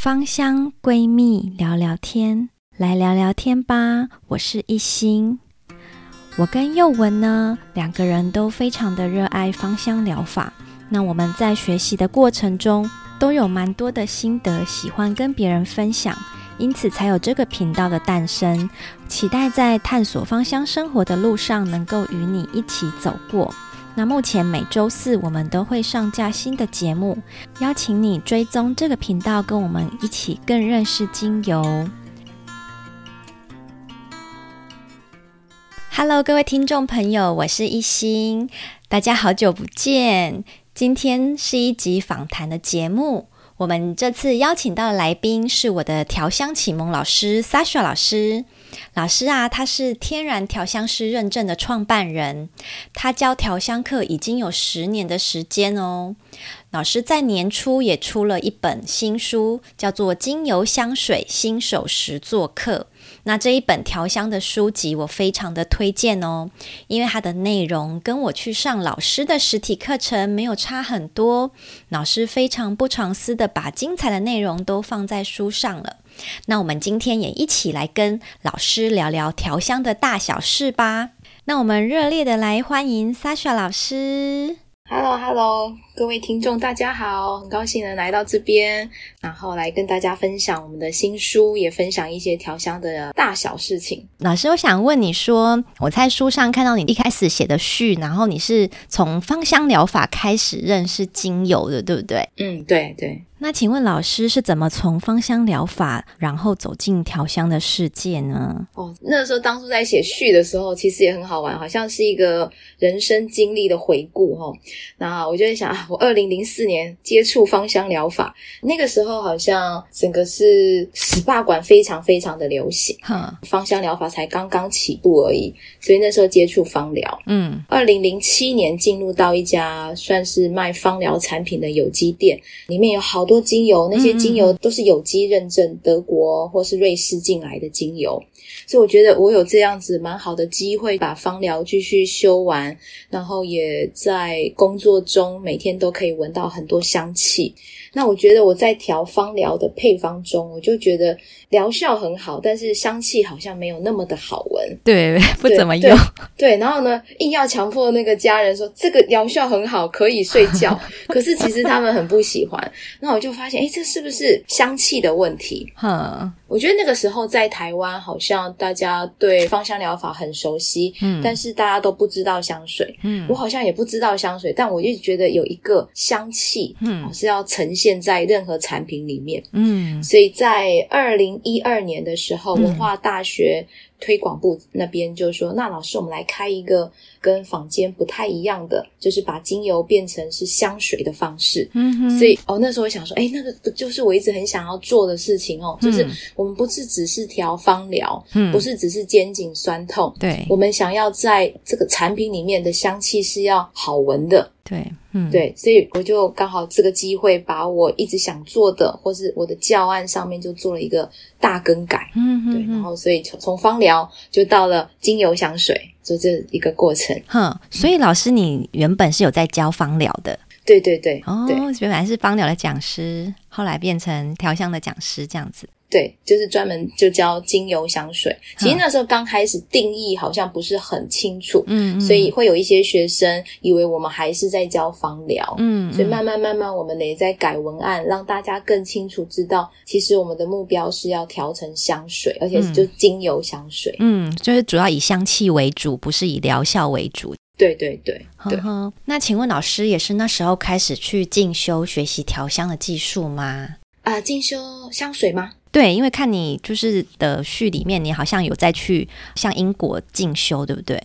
芳香闺蜜聊聊天，来聊聊天吧。我是一心，我跟佑文呢，两个人都非常的热爱芳香疗法。那我们在学习的过程中，都有蛮多的心得，喜欢跟别人分享，因此才有这个频道的诞生。期待在探索芳香生活的路上，能够与你一起走过。那目前每周四我们都会上架新的节目，邀请你追踪这个频道，跟我们一起更认识精油。Hello，各位听众朋友，我是一心，大家好久不见。今天是一集访谈的节目，我们这次邀请到的来宾是我的调香启蒙老师 Sasha 老师。老师啊，他是天然调香师认证的创办人，他教调香课已经有十年的时间哦。老师在年初也出了一本新书，叫做《精油香水新手实作课》。那这一本调香的书籍，我非常的推荐哦，因为它的内容跟我去上老师的实体课程没有差很多。老师非常不藏私的把精彩的内容都放在书上了。那我们今天也一起来跟老师聊聊调香的大小事吧。那我们热烈的来欢迎 Sasha 老师。Hello，Hello，hello, 各位听众，大家好，很高兴能来到这边，然后来跟大家分享我们的新书，也分享一些调香的大小事情。老师，我想问你说，我在书上看到你一开始写的序，然后你是从芳香疗法开始认识精油的，对不对？嗯，对对。那请问老师是怎么从芳香疗法，然后走进调香的世界呢？哦，那时候当初在写序的时候，其实也很好玩，好像是一个人生经历的回顾哈、哦。那我就在想啊，我二零零四年接触芳香疗法，那个时候好像整个是 SPA 馆非常非常的流行，哈，芳香疗法才刚刚起步而已，所以那时候接触芳疗。嗯，二零零七年进入到一家算是卖芳疗产品的有机店，里面有好。多精油，那些精油都是有机认证，德国或是瑞士进来的精油，所以我觉得我有这样子蛮好的机会，把芳疗继续修完，然后也在工作中每天都可以闻到很多香气。那我觉得我在调芳疗的配方中，我就觉得疗效很好，但是香气好像没有那么的好闻，对，不怎么用。对，对，然后呢，硬要强迫那个家人说这个疗效很好，可以睡觉，可是其实他们很不喜欢。那我就发现，哎，这是不是香气的问题？哈。我觉得那个时候在台湾，好像大家对芳香疗法很熟悉，嗯，但是大家都不知道香水，嗯，我好像也不知道香水，但我一直觉得有一个香气，嗯，是要呈现在任何产品里面，嗯，所以在二零一二年的时候，文化大学。推广部那边就说：“那老师，我们来开一个跟坊间不太一样的，就是把精油变成是香水的方式。”嗯哼，所以哦，那时候我想说，哎，那个不就是我一直很想要做的事情哦，就是我们不是只是调芳疗，嗯，不是只是肩颈酸痛，对，我们想要在这个产品里面的香气是要好闻的。对，嗯，对，所以我就刚好这个机会，把我一直想做的，或是我的教案上面就做了一个大更改，嗯哼，对，然后所以从从芳疗就到了精油香水，就这一个过程。哼，所以老师，你原本是有在教芳疗的？对对对，哦，原来是芳疗的讲师，后来变成调香的讲师，这样子。对，就是专门就教精油香水。其实那时候刚开始定义好像不是很清楚，嗯，所以会有一些学生以为我们还是在教芳疗，嗯，所以慢慢慢慢我们也在改文案，让大家更清楚知道，其实我们的目标是要调成香水，而且就精油香水，嗯，就是主要以香气为主，不是以疗效为主。对对对，对呵呵。那请问老师也是那时候开始去进修学习调香的技术吗？啊、呃，进修香水吗？对，因为看你就是的序里面，你好像有再去向英国进修，对不对？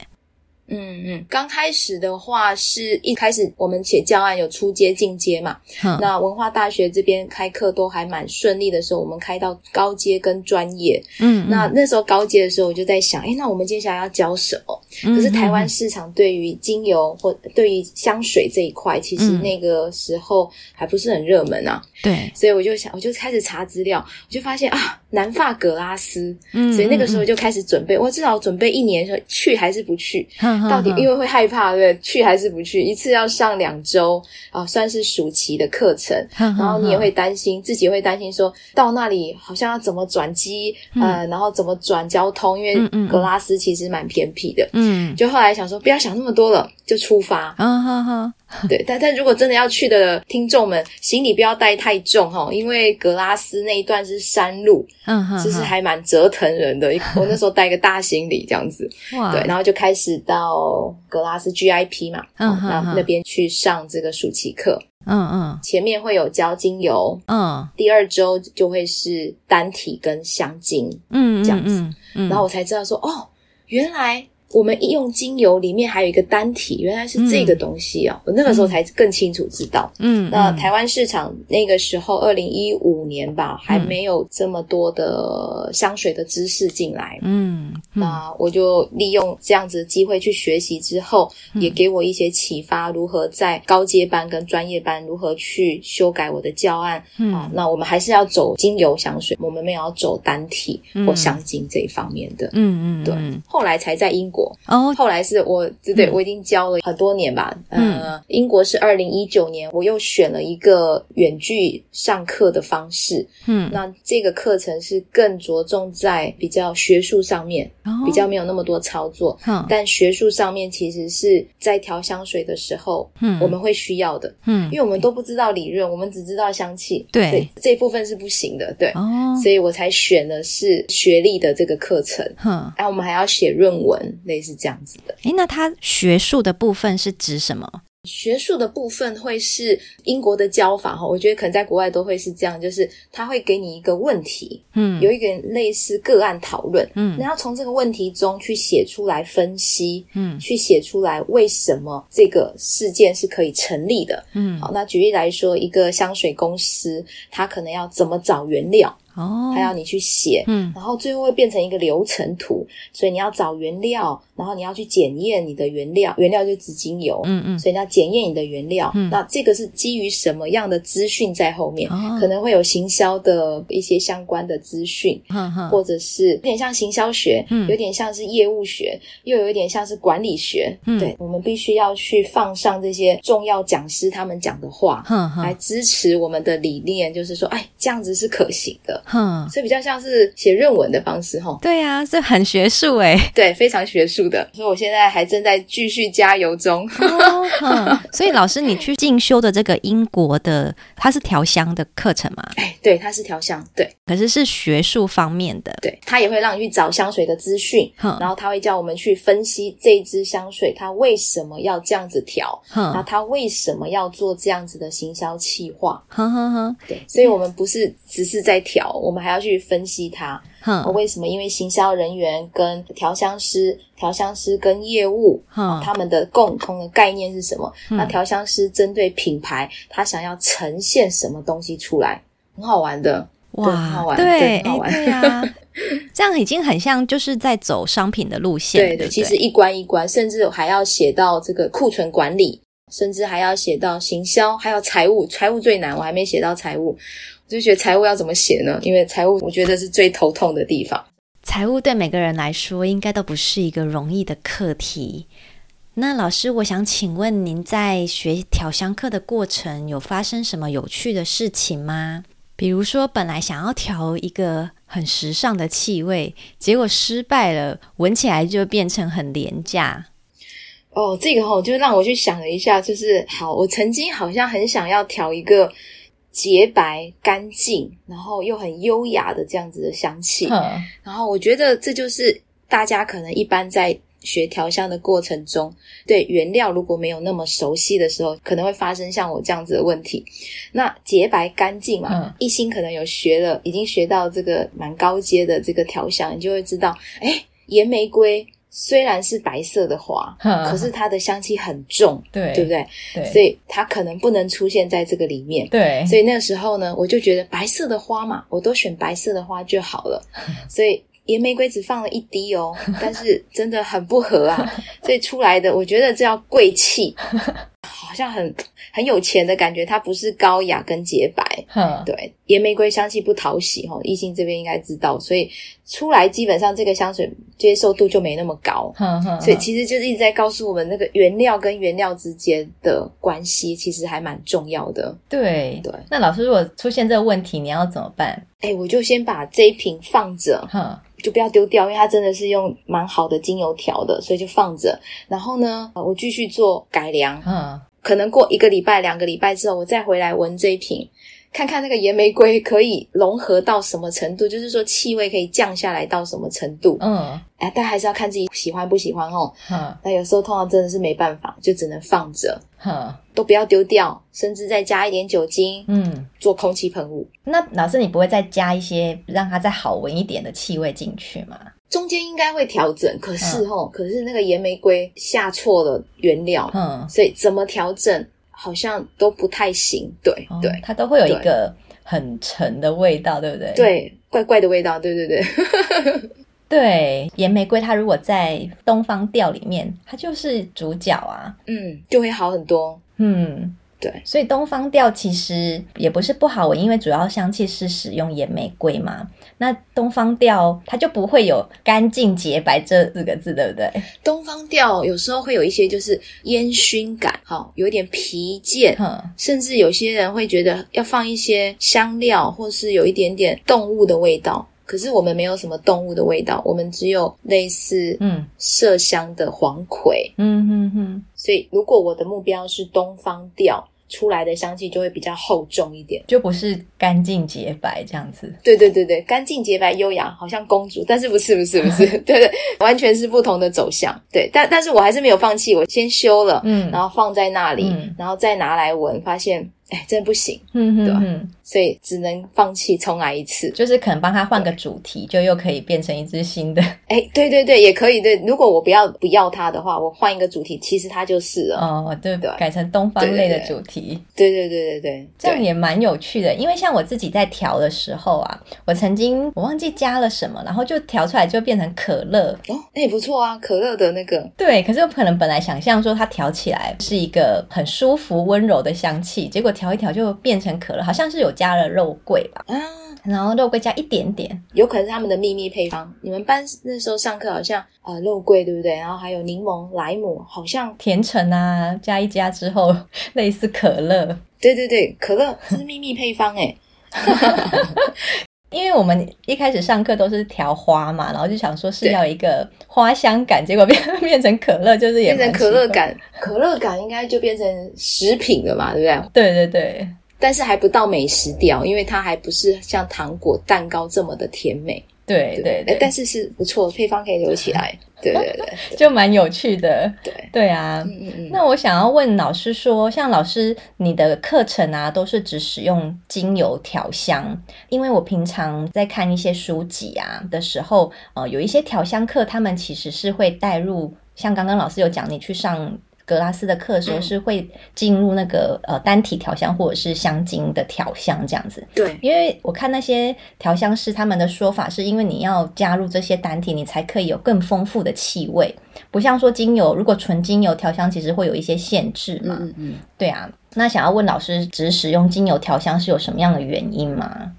嗯嗯，刚开始的话是一开始我们写教案有初阶进阶嘛，嗯，那文化大学这边开课都还蛮顺利的时候，我们开到高阶跟专业，嗯，那那时候高阶的时候我就在想，哎，那我们接下来要教什么？可是台湾市场对于精油或对于香水这一块，其实那个时候还不是很热门啊，对，所以我就想，我就开始查资料，我就发现啊，南法格拉斯，嗯，所以那个时候就开始准备，我至少准备一年说去还是不去。到底因为会害怕，对，去还是不去？一次要上两周啊，算是暑期的课程，然后你也会担心，自己会担心说到那里好像要怎么转机，呃，然后怎么转交通，因为格拉斯其实蛮偏僻的，嗯，就后来想说不要想那么多了，就出发，嗯哼哼。对，但但如果真的要去的听众们，行李不要带太重哈，因为格拉斯那一段是山路，嗯哼，就是还蛮折腾人的。我那时候带个大行李这样子，哇，对，然后就开始到格拉斯 GIP 嘛，嗯哼，然后那边去上这个暑期课，嗯嗯，前面会有教精油，嗯，第二周就会是单体跟香精，嗯，这样子，嗯，然后我才知道说，哦，原来。我们用精油里面还有一个单体，原来是这个东西哦！嗯、我那个时候才更清楚知道。嗯，那台湾市场那个时候，二零一五年吧，还没有这么多的香水的知识进来。嗯，那我就利用这样子的机会去学习之后，也给我一些启发，如何在高阶班跟专业班如何去修改我的教案。嗯，啊，那我们还是要走精油香水，我们没有要走单体或香精这一方面的。嗯嗯，对。后来才在英国。哦，后来是我，对对，我已经教了很多年吧。嗯，呃，英国是二零一九年，我又选了一个远距上课的方式。嗯，那这个课程是更着重在比较学术上面，哦，比较没有那么多操作。嗯，但学术上面其实是在调香水的时候，嗯，我们会需要的。嗯，因为我们都不知道理论，我们只知道香气。对，这部分是不行的。对，哦，所以我才选的是学历的这个课程。嗯，然后我们还要写论文。类是这样子的，诶，那它学术的部分是指什么？学术的部分会是英国的教法哈，我觉得可能在国外都会是这样，就是他会给你一个问题，嗯，有一个类似个案讨论，嗯，然后从这个问题中去写出来分析，嗯，去写出来为什么这个事件是可以成立的，嗯，好，那举例来说，一个香水公司，它可能要怎么找原料。哦，还要你去写，嗯，然后最后会变成一个流程图，所以你要找原料，然后你要去检验你的原料，原料就是紫精油，嗯嗯，所以你要检验你的原料，嗯，那这个是基于什么样的资讯在后面？哦，可能会有行销的一些相关的资讯，嗯嗯，或者是有点像行销学，嗯，有点像是业务学，又有一点像是管理学，嗯，对，我们必须要去放上这些重要讲师他们讲的话，嗯嗯，来支持我们的理念，就是说，哎，这样子是可行的。哼，所以比较像是写论文的方式，哈。对啊，这很学术诶。对，非常学术的。所以我现在还正在继续加油中。哦，嗯，所以老师，你去进修的这个英国的，它是调香的课程吗？哎，对，它是调香，对。可是是学术方面的，对。他也会让你去找香水的资讯，哼然后他会叫我们去分析这支香水，它为什么要这样子调，哼然后他为什么要做这样子的行销企划，哼哼哼。对，所以我们不是只是在调。我们还要去分析它，嗯，为什么？因为行销人员跟调香师、调香师跟业务，嗯，他们的共通的概念是什么？嗯，那调香师针对品牌，他想要呈现什么东西出来？很好玩的，哇，很好玩，对，很好玩，对啊，这样已经很像就是在走商品的路线，对对，其实一关一关，甚至还要写到这个库存管理，甚至还要写到行销，还有财务，财务最难，我还没写到财务。就觉得财务要怎么写呢？因为财务我觉得是最头痛的地方。财务对每个人来说应该都不是一个容易的课题。那老师，我想请问您在学调香课的过程有发生什么有趣的事情吗？比如说，本来想要调一个很时尚的气味，结果失败了，闻起来就变成很廉价。哦，这个哈、哦，就让我去想了一下，就是好，我曾经好像很想要调一个。洁白、干净，然后又很优雅的这样子的香气。嗯，然后我觉得这就是大家可能一般在学调香的过程中，对原料如果没有那么熟悉的时候，可能会发生像我这样子的问题。那洁白、干净嘛，嗯，一心可能有学了，已经学到这个蛮高阶的这个调香，你就会知道，哎，岩玫瑰。虽然是白色的花，可是它的香气很重，对，对不对？对，所以它可能不能出现在这个里面。对，所以那个时候呢，我就觉得白色的花嘛，我都选白色的花就好了。所以野玫瑰只放了一滴哦，但是真的很不合啊。所以出来的，我觉得这叫贵气。好像很很有钱的感觉，它不是高雅跟洁白。呵对，野玫瑰香气不讨喜哈，异性这边应该知道，所以出来基本上这个香水接受度就没那么高。所以其实就是一直在告诉我们，那个原料跟原料之间的关系其实还蛮重要的。对对，那老师如果出现这个问题，你要怎么办？哎，我就先把这一瓶放着。哼。就不要丢掉，因为它真的是用蛮好的精油调的，所以就放着。然后呢，我继续做改良。嗯，可能过一个礼拜、两个礼拜之后，我再回来闻这一瓶，看看那个岩玫瑰可以融合到什么程度，就是说气味可以降下来到什么程度。嗯，哎，但还是要看自己喜欢不喜欢哦。嗯，那有时候通常真的是没办法，就只能放着。嗯，都不要丢掉，甚至再加一点酒精。嗯，做空气喷雾。那老师，你不会再加一些让它再好闻一点的气味进去吗？中间应该会调整，可是哦，嗯、可是那个岩玫瑰下错了原料，嗯，所以怎么调整好像都不太行，对、哦、对，它都会有一个很沉的味道，对不对？对，怪怪的味道，对对对，对，岩玫瑰它如果在东方调里面，它就是主角啊，嗯，就会好很多，嗯。对，所以东方调其实也不是不好闻，因为主要香气是使用野玫瑰嘛。那东方调它就不会有干净洁白这四个字，对不对？东方调有时候会有一些就是烟熏感，好，有一点疲倦，嗯，甚至有些人会觉得要放一些香料，或是有一点点动物的味道。可是我们没有什么动物的味道，我们只有类似嗯麝香的黄葵，嗯哼哼。所以如果我的目标是东方调。出来的香气就会比较厚重一点，就不是干净洁白这样子。对对对对，干净洁白优雅，好像公主，但是不是不是不是，对对，完全是不同的走向。对，但但是我还是没有放弃，我先修了，嗯，然后放在那里，嗯，然后再拿来闻，发现。哎，真的不行，嗯哼，哼，对吧？所以只能放弃，重来一次。就是可能帮他换个主题，就又可以变成一支新的。哎，对对对，也可以。对，如果我不要不要它的话，我换一个主题，其实它就是了。哦，对对，改成东方类的主题。对对对对对，这样也蛮有趣的。因为像我自己在调的时候啊，我曾经我忘记加了什么，然后就调出来就变成可乐。哦，那也不错啊，可乐的那个。对，可是我可能本来想象说它调起来是一个很舒服温柔的香气，结果调一调就变成可乐，好像是有加了肉桂吧？啊，然后肉桂加一点点，有可能是他们的秘密配方。你们班那时候上课好像呃肉桂对不对？然后还有柠檬、莱姆，好像甜橙啊，加一加之后 类似可乐。对对对，可乐这是秘密配方哎。因 为我们一开始上课都是调花嘛，然后就想说是要一个花香感，结果变变成可乐，就是也变成可乐感，可乐感应该就变成食品了嘛，对不对？对对对。但是还不到美食调，因为它还不是像糖果蛋糕这么的甜美。对对对，但是是不错，配方可以留起来。对对对，就蛮有趣的。对对啊，嗯嗯嗯。那我想要问老师说，像老师你的课程啊，都是只使用精油调香？因为我平常在看一些书籍啊的时候，呃，有一些调香课，他们其实是会带入，像刚刚老师有讲，你去上。格拉斯的课的时候是会进入那个、嗯、呃单体调香或者是香精的调香这样子。对，因为我看那些调香师他们的说法，是因为你要加入这些单体，你才可以有更丰富的气味，不像说精油，如果纯精油调香其实会有一些限制嘛。嗯嗯。对啊，那想要问老师，只使用精油调香是有什么样的原因吗？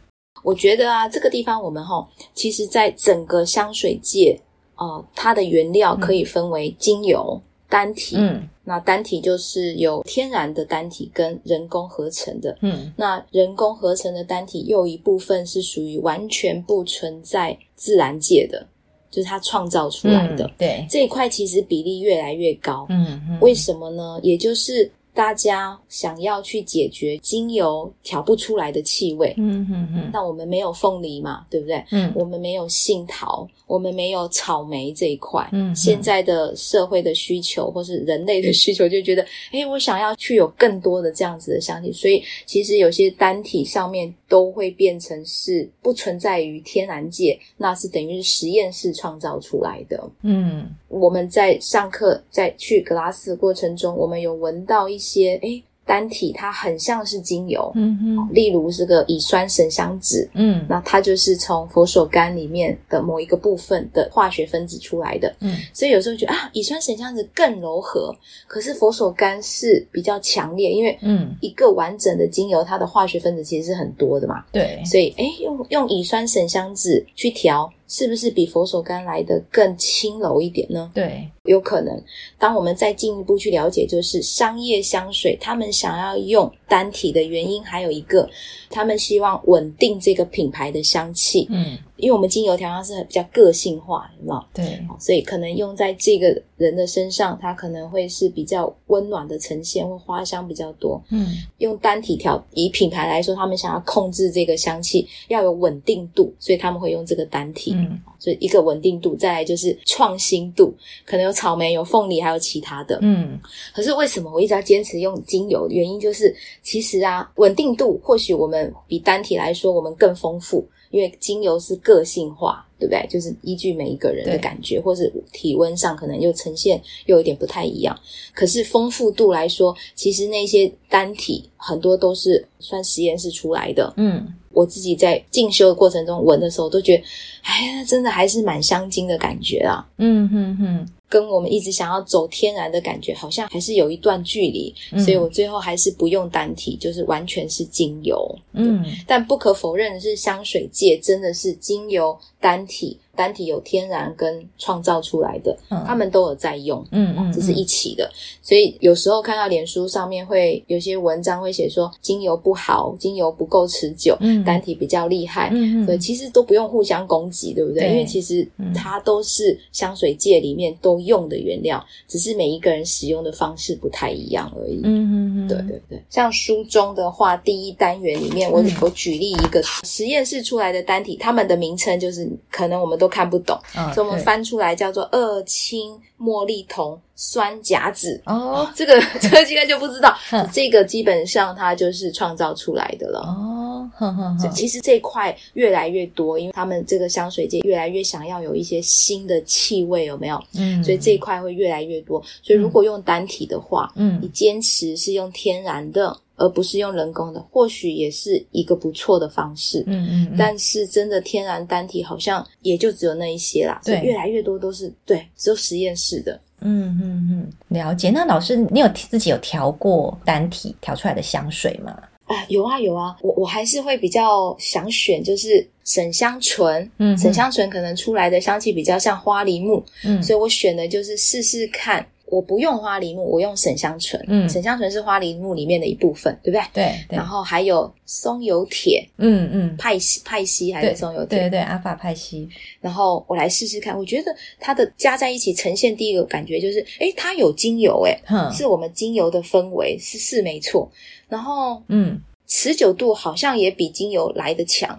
我觉得啊，这个地方我们齁，其实在整个香水界，呃，它的原料可以分为精油。嗯单体，嗯，那单体就是有天然的单体跟人工合成的，嗯，那人工合成的单体又一部分是属于完全不存在自然界的，就是它创造出来的，嗯、对，这一块其实比例越来越高，嗯，嗯，为什么呢？也就是。大家想要去解决精油调不出来的气味，嗯嗯嗯，那我们没有凤梨嘛，对不对？嗯，我们没有杏桃，我们没有草莓这一块。嗯，嗯，现在的社会的需求或是人类的需求，就觉得，哎，我想要去有更多的这样子的香气，所以其实有些单体上面都会变成是不存在于天然界，那是等于是实验室创造出来的。嗯。我们在上课，在去格拉斯的过程中，我们有闻到一些，诶，单体它很像是精油，嗯哼，例如这个乙酸神香酯，嗯，那它就是从佛手柑里面的某一个部分的化学分子出来的，嗯，所以有时候觉得啊，乙酸神香酯更柔和，可是佛手柑是比较强烈，因为嗯，一个完整的精油它的化学分子其实是很多的嘛，对，所以诶，用用乙酸神香酯去调。是不是比佛手柑来的更轻柔一点呢？对，有可能。当我们再进一步去了解，就是商业香水，他们想要用单体的原因，还有一个，他们希望稳定这个品牌的香气。嗯。因为我们精油调香是比较个性化，有没有？对，所以可能用在这个人的身上，它可能会是比较温暖的呈现，或花香比较多。嗯，用单体调，以品牌来说，他们想要控制这个香气要有稳定度，所以他们会用这个单体。嗯，所以一个稳定度，再来就是创新度，可能有草莓、有凤梨，还有其他的。嗯，可是为什么我一直要坚持用精油？原因就是，其实啊，稳定度或许我们比单体来说，我们更丰富。因为精油是个性化，对不对？就是依据每一个人的感觉，或是体温上，可能又呈现又有点不太一样。可是丰富度来说，其实那些单体很多都是算实验室出来的。嗯，我自己在进修的过程中闻的时候，都觉得，哎呀，真的还是蛮香精的感觉啊。嗯哼哼。跟我们一直想要走天然的感觉，好像还是有一段距离，嗯、所以我最后还是不用单体，就是完全是精油。嗯，但不可否认的是，香水界真的是精油单体。单体有天然跟创造出来的，嗯、他们都有在用，嗯嗯，这是一起的。所以有时候看到脸书上面会有些文章会写说精油不好，精油不够持久，嗯，单体比较厉害，嗯嗯，所以其实都不用互相攻击，对不对？对，因为其实它都是香水界里面都用的原料，只是每一个人使用的方式不太一样而已。嗯嗯嗯，对对对。像书中的话，第一单元里面我，我、嗯、我举例一个实验室出来的单体，他们的名称就是可能我们都。都看不懂，哦、所以我们翻出来叫做二氢茉莉酮酸甲酯。哦，这个 这个应该就不知道，这个基本上它就是创造出来的了。哦，呵呵呵，其实这一块越来越多，因为他们这个香水界越来越想要有一些新的气味，有没有？嗯，所以这一块会越来越多。所以如果用单体的话，嗯，你坚持是用天然的。而不是用人工的，或许也是一个不错的方式。嗯嗯，嗯，但是真的天然单体好像也就只有那一些啦。对，越来越多都是对，只有实验室的。嗯嗯嗯，了解。那老师，你有自己有调过单体调出来的香水吗？啊，有啊有啊。我我还是会比较想选，就是沈香醇。嗯，沈香醇可能出来的香气比较像花梨木。嗯，所以我选的就是试试看。我不用花梨木，我用沈香醇。嗯，沈香醇是花梨木里面的一部分，对不对？对。对，然后还有松油铁，嗯嗯，派西派西还是松油铁？对对对，阿法派西。然后我来试试看，我觉得它的加在一起呈现第一个感觉就是，诶，它有精油，诶，是我们精油的氛围，是是没错。然后，嗯。持久度好像也比精油来得强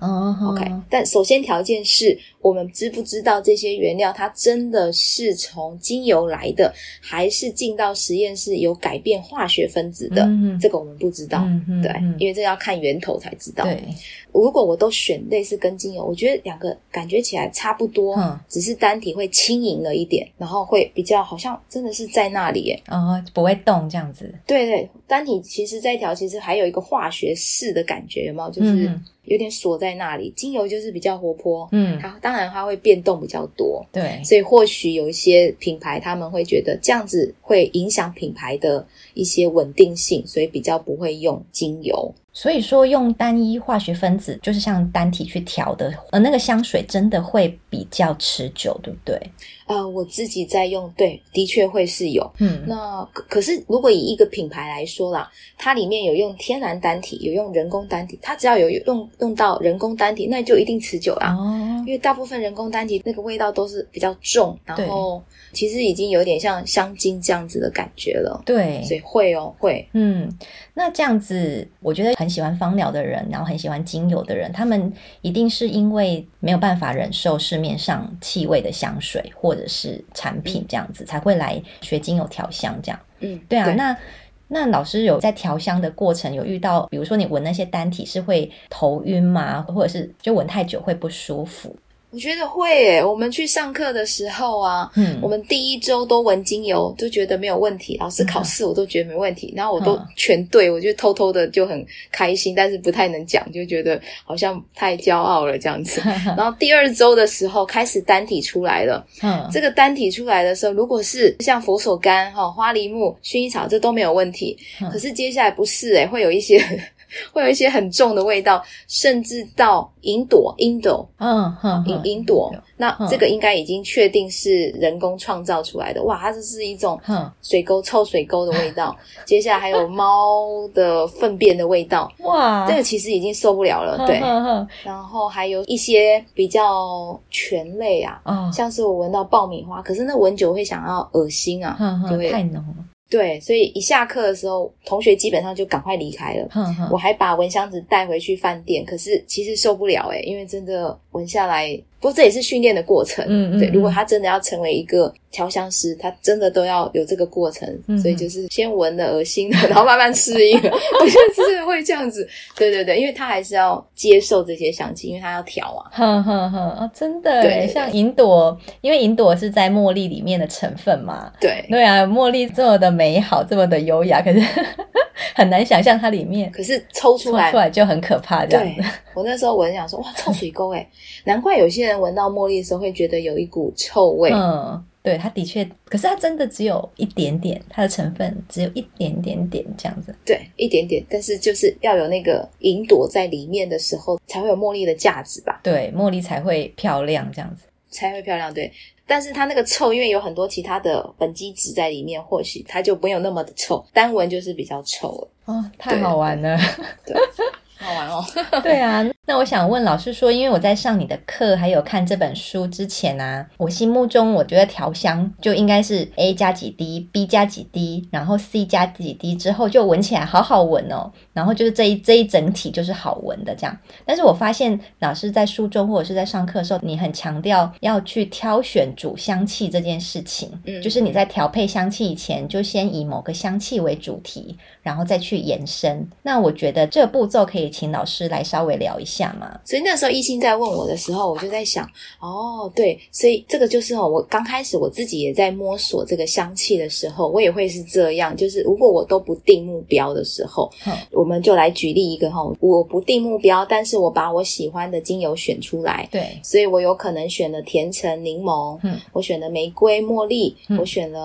，OK。但首先条件是我们知不知道这些原料它真的是从精油来的，还是进到实验室有改变化学分子的？嗯这个我们不知道，嗯对，因为这要看源头才知道。对。如果我都选类似跟精油，我觉得两个感觉起来差不多，嗯，只是单体会轻盈了一点，然后会比较好像真的是在那里耶，哦，不会动这样子。对对，单体其实这一条其实还有一个化学式的感觉，有没有？就是。嗯有点锁在那里，精油就是比较活泼，嗯，它当然它会变动比较多，对，所以或许有一些品牌他们会觉得这样子会影响品牌的一些稳定性，所以比较不会用精油。所以说用单一化学分子就是像单体去调的，呃那个香水真的会比较持久，对不对？呃，我自己在用，对，的确会是有，嗯，那可可是如果以一个品牌来说啦，它里面有用天然单体，有用人工单体，它只要有用。用到人工单体，那就一定持久啦。哦，因为大部分人工单体那个味道都是比较重，然后其实已经有点像香精这样子的感觉了。对，所以会哦，会。嗯，那这样子，我觉得很喜欢芳疗的人，然后很喜欢精油的人，他们一定是因为没有办法忍受市面上气味的香水或者是产品这样子，嗯、才会来学精油调香这样。嗯，对啊，对那。那老师有在调香的过程有遇到，比如说你闻那些单体是会头晕吗？或者是就闻太久会不舒服？我觉得会诶，我们去上课的时候啊，嗯，我们第一周都闻精油，就觉得没有问题。老师考试我都觉得没问题，然后我都全对，我就偷偷的就很开心，但是不太能讲，就觉得好像太骄傲了这样子。然后第二周的时候开始单体出来了，嗯，这个单体出来的时候，如果是像佛手柑、哈花梨木、薰衣草，这都没有问题。可是接下来不是诶，会有一些。会有一些很重的味道，甚至到银朵、银朵，嗯哼，银银朵，那这个应该已经确定是人工创造出来的。哇，它这是一种水沟、臭水沟的味道。接下来还有猫的粪便的味道，哇，这个其实已经受不了了。对，然后还有一些比较醛类啊，像是我闻到爆米花，可是那闻久会想要恶心啊，就会太浓了。对，所以一下课的时候，同学基本上就赶快离开了。哼哼，我还把蚊香纸带回去饭店，可是其实受不了诶，因为真的闻下来。不过这也是训练的过程，嗯，嗯，对。如果他真的要成为一个调香师，他真的都要有这个过程，嗯、所以就是先闻的恶心的，然后慢慢适应。我觉得真的会这样子，对对对，因为他还是要接受这些香气，因为他要调啊。哼哼哼啊，真的，对，像银朵，因为银朵是在茉莉里面的成分嘛，对对啊，茉莉这么的美好，这么的优雅，可是 很难想象它里面，可是抽出来抽出来就很可怕，这样子。我那时候闻想说，哇，臭水沟哎，难怪有些人闻到茉莉的时候会觉得有一股臭味。嗯，对，它的确，可是它真的只有一点点，它的成分只有一点点点这样子。对，一点点，但是就是要有那个银朵在里面的时候，才会有茉莉的价值吧？对，茉莉才会漂亮，这样子才会漂亮。对，但是它那个臭，因为有很多其他的苯基酯在里面，或许它就没有那么的臭，单闻就是比较臭了。哦，太好玩了。对。对好玩哦，对啊，那我想问老师说，因为我在上你的课，还有看这本书之前啊，我心目中我觉得调香就应该是 A 加几滴，B 加几滴，然后 C 加几滴之后就闻起来好好闻哦，然后就是这一这一整体就是好闻的这样。但是我发现老师在书中或者是在上课的时候，你很强调要去挑选主香气这件事情，嗯，就是你在调配香气以前，就先以某个香气为主题，然后再去延伸。那我觉得这个步骤可以。请老师来稍微聊一下嘛。所以那时候一心在问我的时候，我就在想，哦，对，所以这个就是哦，我刚开始我自己也在摸索这个香气的时候，我也会是这样。就是如果我都不定目标的时候，嗯，我们就来举例一个哈，我不定目标，但是我把我喜欢的精油选出来，对，所以我有可能选了甜橙、柠檬，嗯，我选了玫瑰、茉莉，嗯，我选了，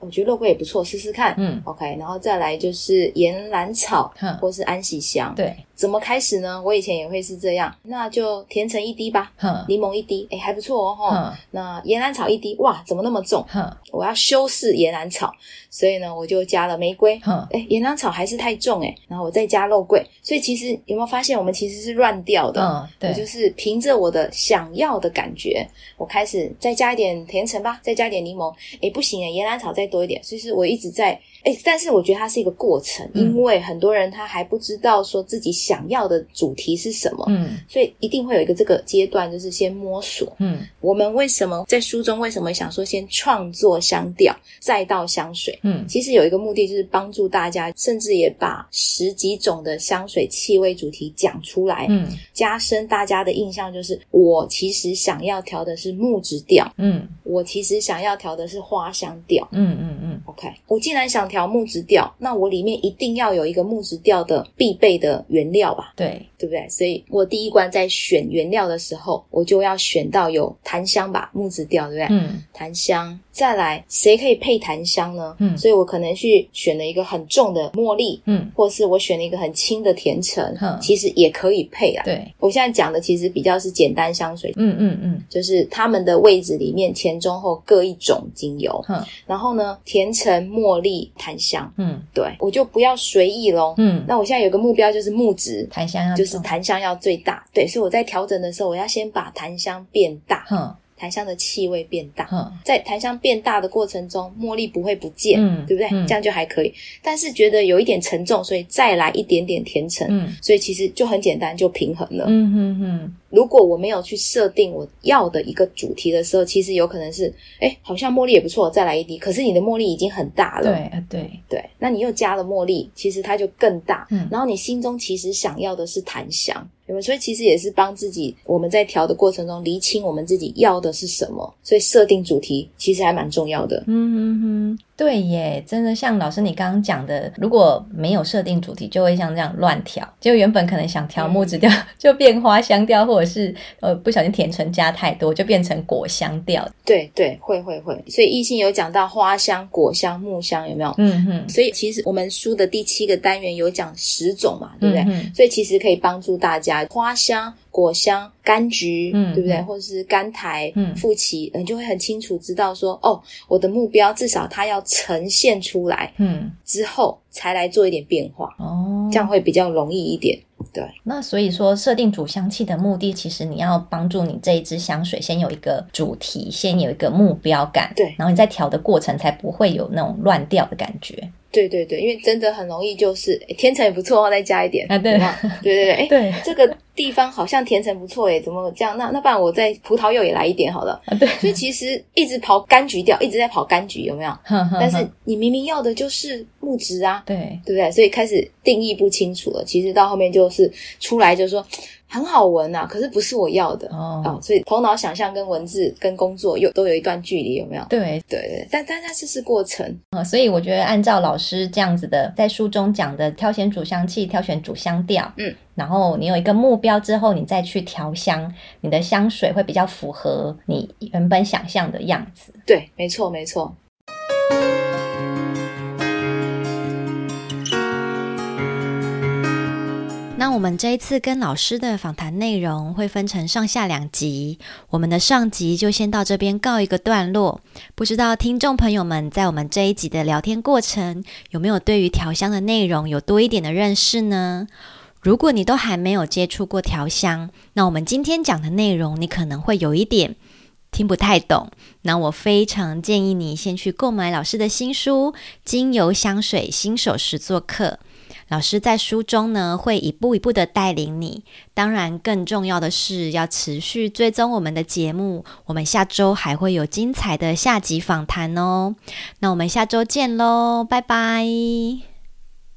我觉得肉桂也不错，试试看，嗯，OK，然后再来就是岩兰草，嗯，或是安息香，对。怎么开始呢？我以前也会是这样，那就甜橙一滴吧，柠檬一滴，诶还不错哦，哈。那岩兰草一滴，哇，怎么那么重？我要修饰岩兰草，所以呢，我就加了玫瑰，诶岩兰草还是太重，诶然后我再加肉桂，所以其实有没有发现，我们其实是乱掉的？嗯，对，我就是凭着我的想要的感觉，我开始再加一点甜橙吧，再加一点柠檬，诶不行诶岩兰草再多一点，所以是我一直在。诶，但是我觉得它是一个过程，因为很多人他还不知道说自己想要的主题是什么，嗯，所以一定会有一个这个阶段，就是先摸索，嗯，我们为什么在书中为什么想说先创作香调，再到香水，嗯，其实有一个目的就是帮助大家，甚至也把十几种的香水气味主题讲出来，嗯，加深大家的印象，就是我其实想要调的是木质调，嗯，我其实想要调的是花香调，嗯嗯嗯，OK，我竟然想。条木质调，那我里面一定要有一个木质调的必备的原料吧？对，对不对？所以我第一关在选原料的时候，我就要选到有檀香吧，木质调，对不对？嗯，檀香。再来，谁可以配檀香呢？嗯，所以我可能去选了一个很重的茉莉，嗯，或是我选了一个很轻的甜橙，嗯，其实也可以配啊。对，我现在讲的其实比较是简单香水，嗯嗯嗯，就是它们的位置里面前中后各一种精油，嗯，然后呢，甜橙、茉莉、檀香，嗯，对，我就不要随意喽。嗯，那我现在有个目标就是木质，檀香要是檀香要最大，对，所以我在调整的时候，我要先把檀香变大，檀香的气味变大，嗯、在檀香变大的过程中，茉莉不会不见，嗯、对不对？嗯、这样就还可以。但是觉得有一点沉重，所以再来一点点甜橙，嗯、所以其实就很简单，就平衡了。嗯哼哼。如果我没有去设定我要的一个主题的时候，其实有可能是，哎，好像茉莉也不错，再来一滴。可是你的茉莉已经很大了，对对对，那你又加了茉莉，其实它就更大。嗯，然后你心中其实想要的是檀香。所以其实也是帮自己，我们在调的过程中厘清我们自己要的是什么，所以设定主题其实还蛮重要的。嗯嗯嗯。对耶，真的像老师你刚刚讲的，如果没有设定主题，就会像这样乱调。就原本可能想调木质调，嗯、就变花香调，或者是呃不小心甜橙加太多，就变成果香调。对对，会会会。所以异性有讲到花香、果香、木香，有没有？嗯哼。所以其实我们书的第七个单元有讲十种嘛，对不对？嗯、所以其实可以帮助大家花香。果香、柑橘，嗯，对不对？或者是柑苔、嗯，负旗，你就会很清楚知道说，哦，我的目标至少它要呈现出来，嗯，之后才来做一点变化，哦，这样会比较容易一点。对，那所以说设定主香气的目的，其实你要帮助你这一支香水先有一个主题，先有一个目标感，对，然后你在调的过程才不会有那种乱调的感觉。对对对，因为真的很容易就是甜橙也不错，再加一点啊，对，对对对，哎，对，这个地方好像甜橙不错诶，怎么这样？那那不然我在葡萄柚也来一点好了啊，对，所以其实一直跑柑橘调，一直在跑柑橘，有没有？呵呵呵，但是你明明要的就是木质啊，对，对不对？所以开始定义不清楚了，其实到后面就是出来就说。很好闻呐、啊，可是不是我要的哦，哦，所以头脑想象跟文字跟工作又都有一段距离，有没有？对对对，但但它这是过程啊、哦，所以我觉得按照老师这样子的，在书中讲的挑选主香气、挑选主香调，嗯，然后你有一个目标之后，你再去调香，你的香水会比较符合你原本想象的样子。对，没错，没错。那我们这一次跟老师的访谈内容会分成上下两集，我们的上集就先到这边告一个段落。不知道听众朋友们在我们这一集的聊天过程，有没有对于调香的内容有多一点的认识呢？如果你都还没有接触过调香，那我们今天讲的内容你可能会有一点听不太懂。那我非常建议你先去购买老师的新书《精油香水新手实作课》。老师在书中呢，会一步一步的带领你。当然，更重要的是要持续追踪我们的节目。我们下周还会有精彩的下集访谈哦。那我们下周见喽，拜拜。